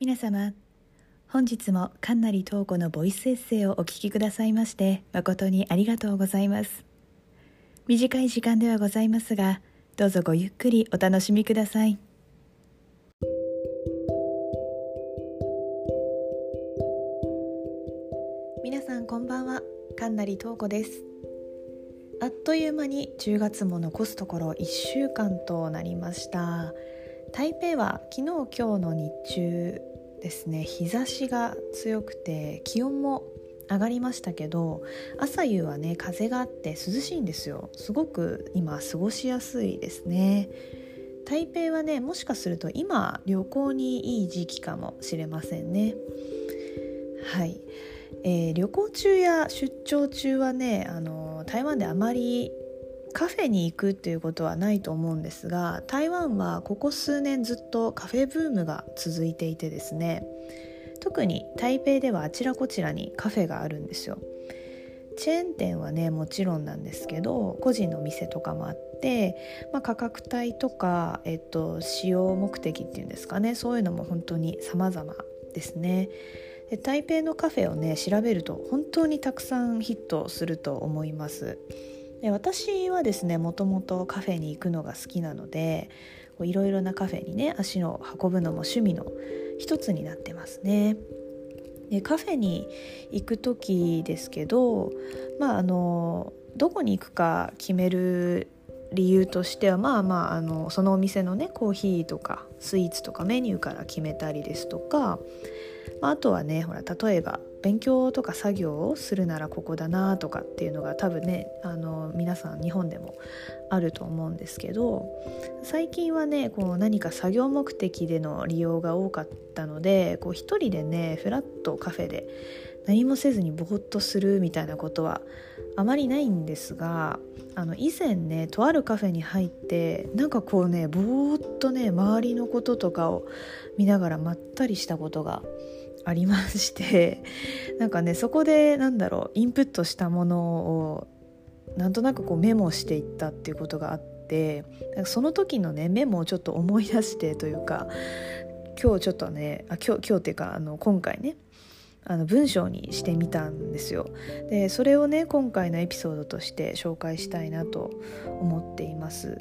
皆様本日も神成東子のボイスエッセイをお聞きくださいまして誠にありがとうございます。短い時間ではございますがどうぞごゆっくりお楽しみください。皆さんこんばんは。神成東子です。あっという間に10月も残すところ1週間となりました。台北は昨日今日の日中ですね日差しが強くて気温も上がりましたけど朝夕はね風があって涼しいんですよ。すごく今過ごしやすいですね。台北はねもしかすると今旅行にいい時期かもしれませんね。はい、えー、旅行中や出張中はねあの台湾であまりカフェに行くっていうことはないと思うんですが台湾はここ数年ずっとカフェブームが続いていてですね。特に台北ではあちらこちらにカフェがあるんですよ。チェーン店はねもちろんなんですけど個人の店とかもあって、まあ、価格帯とか、えっと、使用目的っていうんですかね。そういうのも本当に様々ですね。で台北のカフェをね調べると本当にたくさんヒットすると思います。で私はですねもともとカフェに行くのが好きなのでいろいろなカフェにね足を運ぶのも趣味の一つになってますね。でカフェに行く時ですけどまああのどこに行くか決める理由としてはまあまああのそのお店のねコーヒーとかスイーツとかメニューから決めたりですとか、まあ、あとはねほら例えば勉強とか作業をするならここだなとかっていうのが多分ねあの皆さん日本でもあると思うんですけど最近はねこう何か作業目的での利用が多かったのでこう一人でねフラッとカフェで何もせずにぼーっとするみたいなことはあまりないんですがあの以前ねとあるカフェに入ってなんかこうねぼーっとね周りのこととかを見ながらまったりしたことがありまして なんかねそこでなんだろうインプットしたものをなんとなくこうメモしていったっていうことがあってその時のねメモをちょっと思い出してというか今日ちょっとねあ今日今日っていうかあの今回ねあの文章にしてみたんですよ。でそれをね今回のエピソードとして紹介したいなと思っています。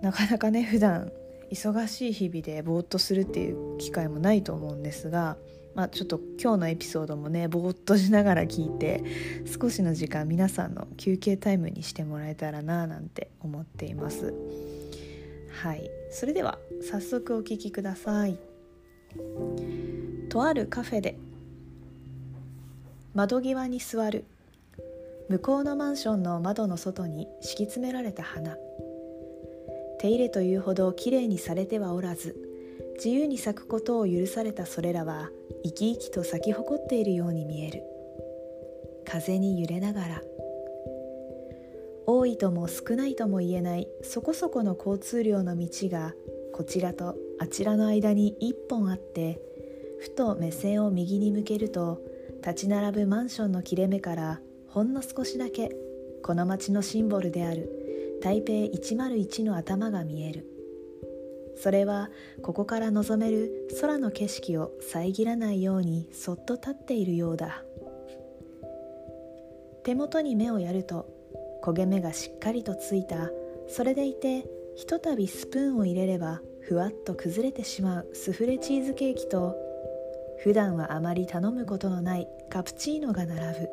なかなかね普段忙しい日々でぼーっとするっていう機会もないと思うんですがまあ、ちょっと今日のエピソードもねぼーっとしながら聞いて少しの時間皆さんの休憩タイムにしてもらえたらななんて思っています。はい。それでは早速お聞きください。とあるカフェで窓際に座る向こうのマンションの窓の外に敷き詰められた花。手入れというほどきれいにされてはおらず自由に咲くことを許されたそれらは生き生きと咲き誇っているように見える。風に揺れながら。多いとも少ないとも言えないそこそこの交通量の道がこちらとあちらの間に一本あってふと目線を右に向けると立ち並ぶマンションの切れ目からほんの少しだけこの街のシンボルである台北101の頭が見える。それはここから望める空の景色を遮らないようにそっと立っているようだ。手元に目をやると焦げ目がしっかりとついた。それでいてひとたびスプーンを入れればふわっと崩れてしまうスフレチーズケーキと普段はあまり頼むことのないカプチーノが並ぶ。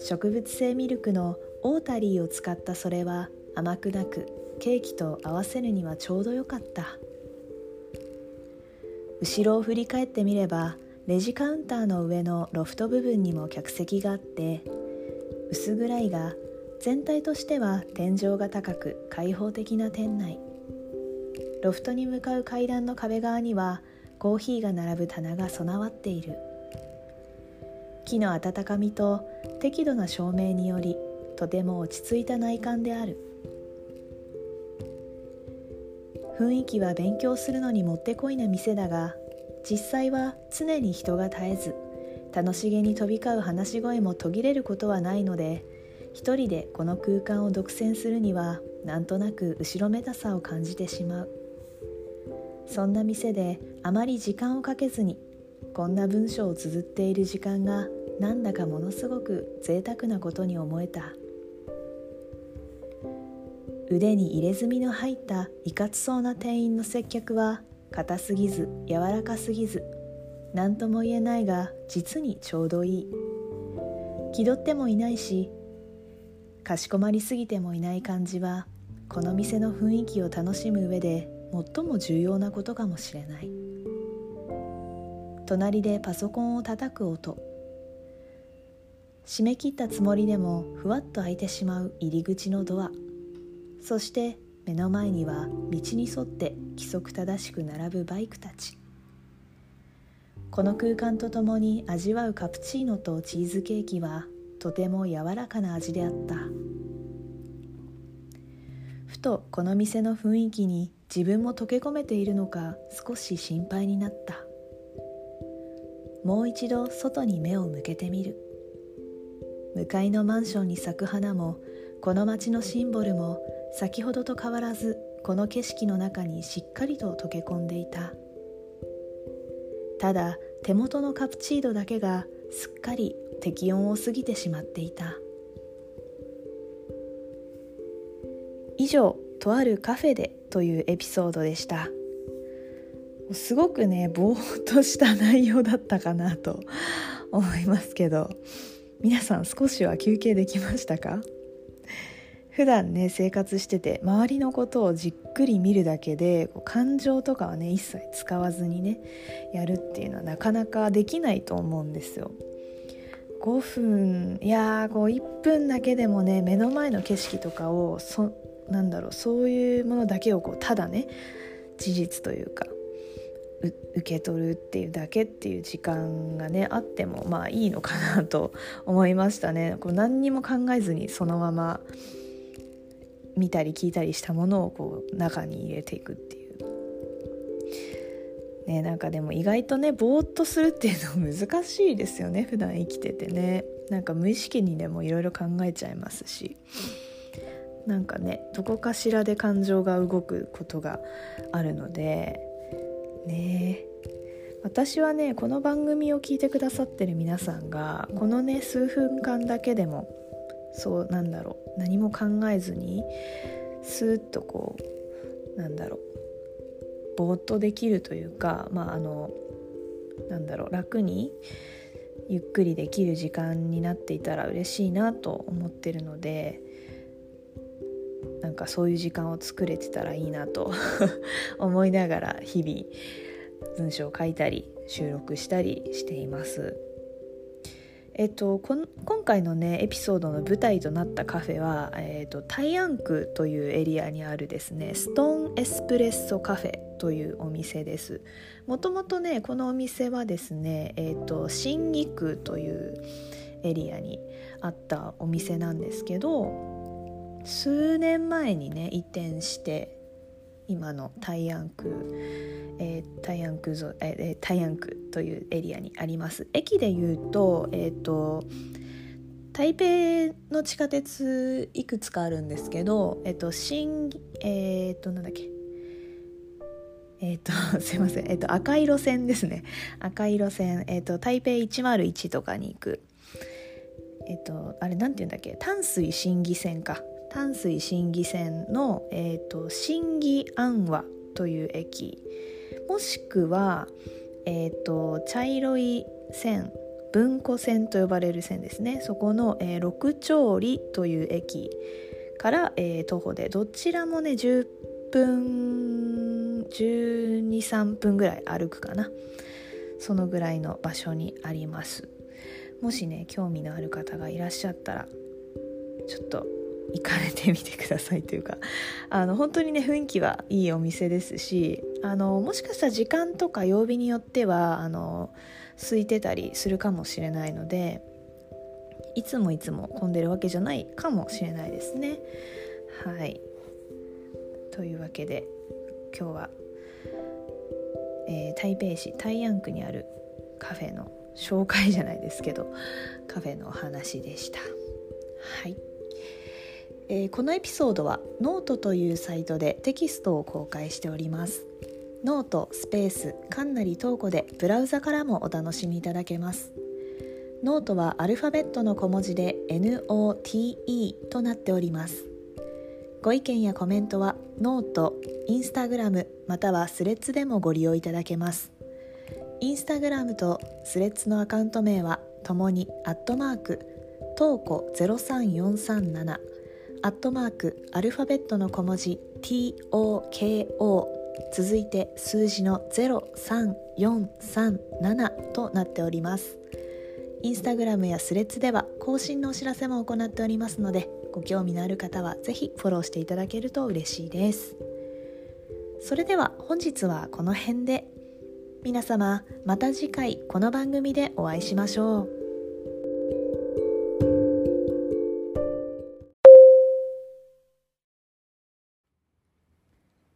植物性ミルクのオータリーを使ったそれは甘くなくケーキと合わせるにはちょうどよかった。後ろを振り返ってみればレジカウンターの上のロフト部分にも客席があって薄暗いが全体としては天井が高く開放的な店内。ロフトに向かう階段の壁側にはコーヒーが並ぶ棚が備わっている。木の温かみと適度な照明によりとても落ち着いた内観である。雰囲気は勉強するのにもってこいな店だが実際は常に人が絶えず楽しげに飛び交う話し声も途切れることはないので一人でこの空間を独占するにはなんとなく後ろめたさを感じてしまう。そんな店であまり時間をかけずにこんな文章を綴っている時間がなんだかものすごく贅沢なことに思えた。腕に入れ墨の入ったいかつそうな店員の接客は硬すぎず柔らかすぎず何とも言えないが実にちょうどいい。気取ってもいないしかしこまりすぎてもいない感じはこの店の雰囲気を楽しむ上で最も重要なことかもしれない。隣でパソコンを叩く音。締め切ったつもりでもふわっと開いてしまう入り口のドア。そして目の前には道に沿って規則正しく並ぶバイクたち。この空間とともに味わうカプチーノとチーズケーキはとても柔らかな味であった。ふとこの店の雰囲気に自分も溶け込めているのか少し心配になった。もう一度外に目を向けてみる。向かいのマンションに咲く花もこの街のシンボルも先ほどと変わらずこの景色の中にしっかりと溶け込んでいた。ただ手元のカプチーノだけがすっかり適温を過ぎてしまっていた。以上とあるカフェでというエピソードでした。すごくねぼーっとした内容だったかなと思いますけど。皆さん少しは休憩できましたか？普段ね生活してて周りのことをじっくり見るだけで感情とかはね一切使わずにねやるっていうのはなかなかできないと思うんですよ。5分いやーこう1分だけでもね目の前の景色とかをそなんだろうそういうものだけをこうただね事実というか受け取るっていうだけっていう時間がねあってもまあいいのかなと思いましたね。こう何にも考えずにそのまま見たり聞いたりしたものをこう中に入れていくっていう。ね、なんかでも意外とねぼーっとするっていうの難しいですよね普段生きててね。なんか無意識にでもいろいろ考えちゃいますし。なんかねどこかしらで感情が動くことがあるので。ね。私はねこの番組を聞いてくださってる皆さんがこのね数分間だけでもそうなんだろう。何も考えずにスーッとこうなんだろう。ぼーっとできるというかまああのなんだろう。楽にゆっくりできる時間になっていたら嬉しいなと思ってるのでなんかそういう時間を作れてたらいいなと 思いながら日々文章を書いたり収録したりしています。えっと、今回のねエピソードの舞台となったカフェは、えっと、タイアンクというエリアにあるですねストーンエスプレッソカフェというお店です。もともとねこのお店はですね、えっと、新義区というエリアにあったお店なんですけど数年前にね移転して今のタイアンク、えー、タイアンクゾ、えー、タイアンクというエリアにあります。駅でいうと,、えーと、台北の地下鉄いくつかあるんですけど、えーと、新えっ、ー、となんだっけ。えっ、ー、と すいません、えーと、赤色線ですね。赤色線、えー、と台北101とかに行く。えっ、とあれなんて言うんだっけ。淡水新義線か。淡水新義線の、えーと、新義安和という駅もしくは、えーと、茶色い線文庫線と呼ばれる線ですね。そこの、えー、六丁里という駅から、えー、徒歩でどちらもね10分123分ぐらい歩くかな。そのぐらいの場所にあります。もしね興味のある方がいらっしゃったらちょっと行かれてみてくださいというかあの本当にね雰囲気はいいお店ですしあのもしかしたら時間とか曜日によってはあの空いてたりするかもしれないのでいつもいつも混んでるわけじゃないかもしれないですね。はいというわけで今日は、えー、台北市大安区にあるカフェの紹介じゃないですけどカフェのお話でした。はいえー、このエピソードはノートというサイトでテキストを公開しております。ノートスペースかんなりトーコでブラウザからもお楽しみいただけます。ノートはアルファベットの小文字で NOTE となっております。ご意見やコメントは note、インスタグラムまたはスレッズでもご利用いただけます。インスタグラムとスレッズのアカウント名はともにアットマークトーコ03437アットマークアルファベットの小文字 TOKO 続いて数字の03437となっております。インスタグラムやスレッズでは更新のお知らせも行っておりますのでご興味のある方はぜひフォローしていただけると嬉しいです。それでは本日はこの辺で。皆様また次回この番組でお会いしましょう。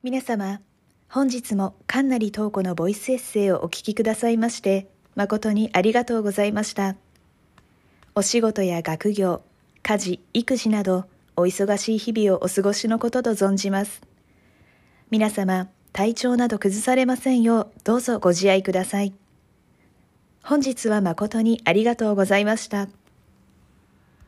皆様本日も神成東子のボイスエッセイをお聞きくださいまして誠にありがとうございました。お仕事や学業、家事、育児など、お忙しい日々をお過ごしのことと存じます。皆様、体調など崩されませんよう、どうぞご自愛ください。本日は誠にありがとうございました。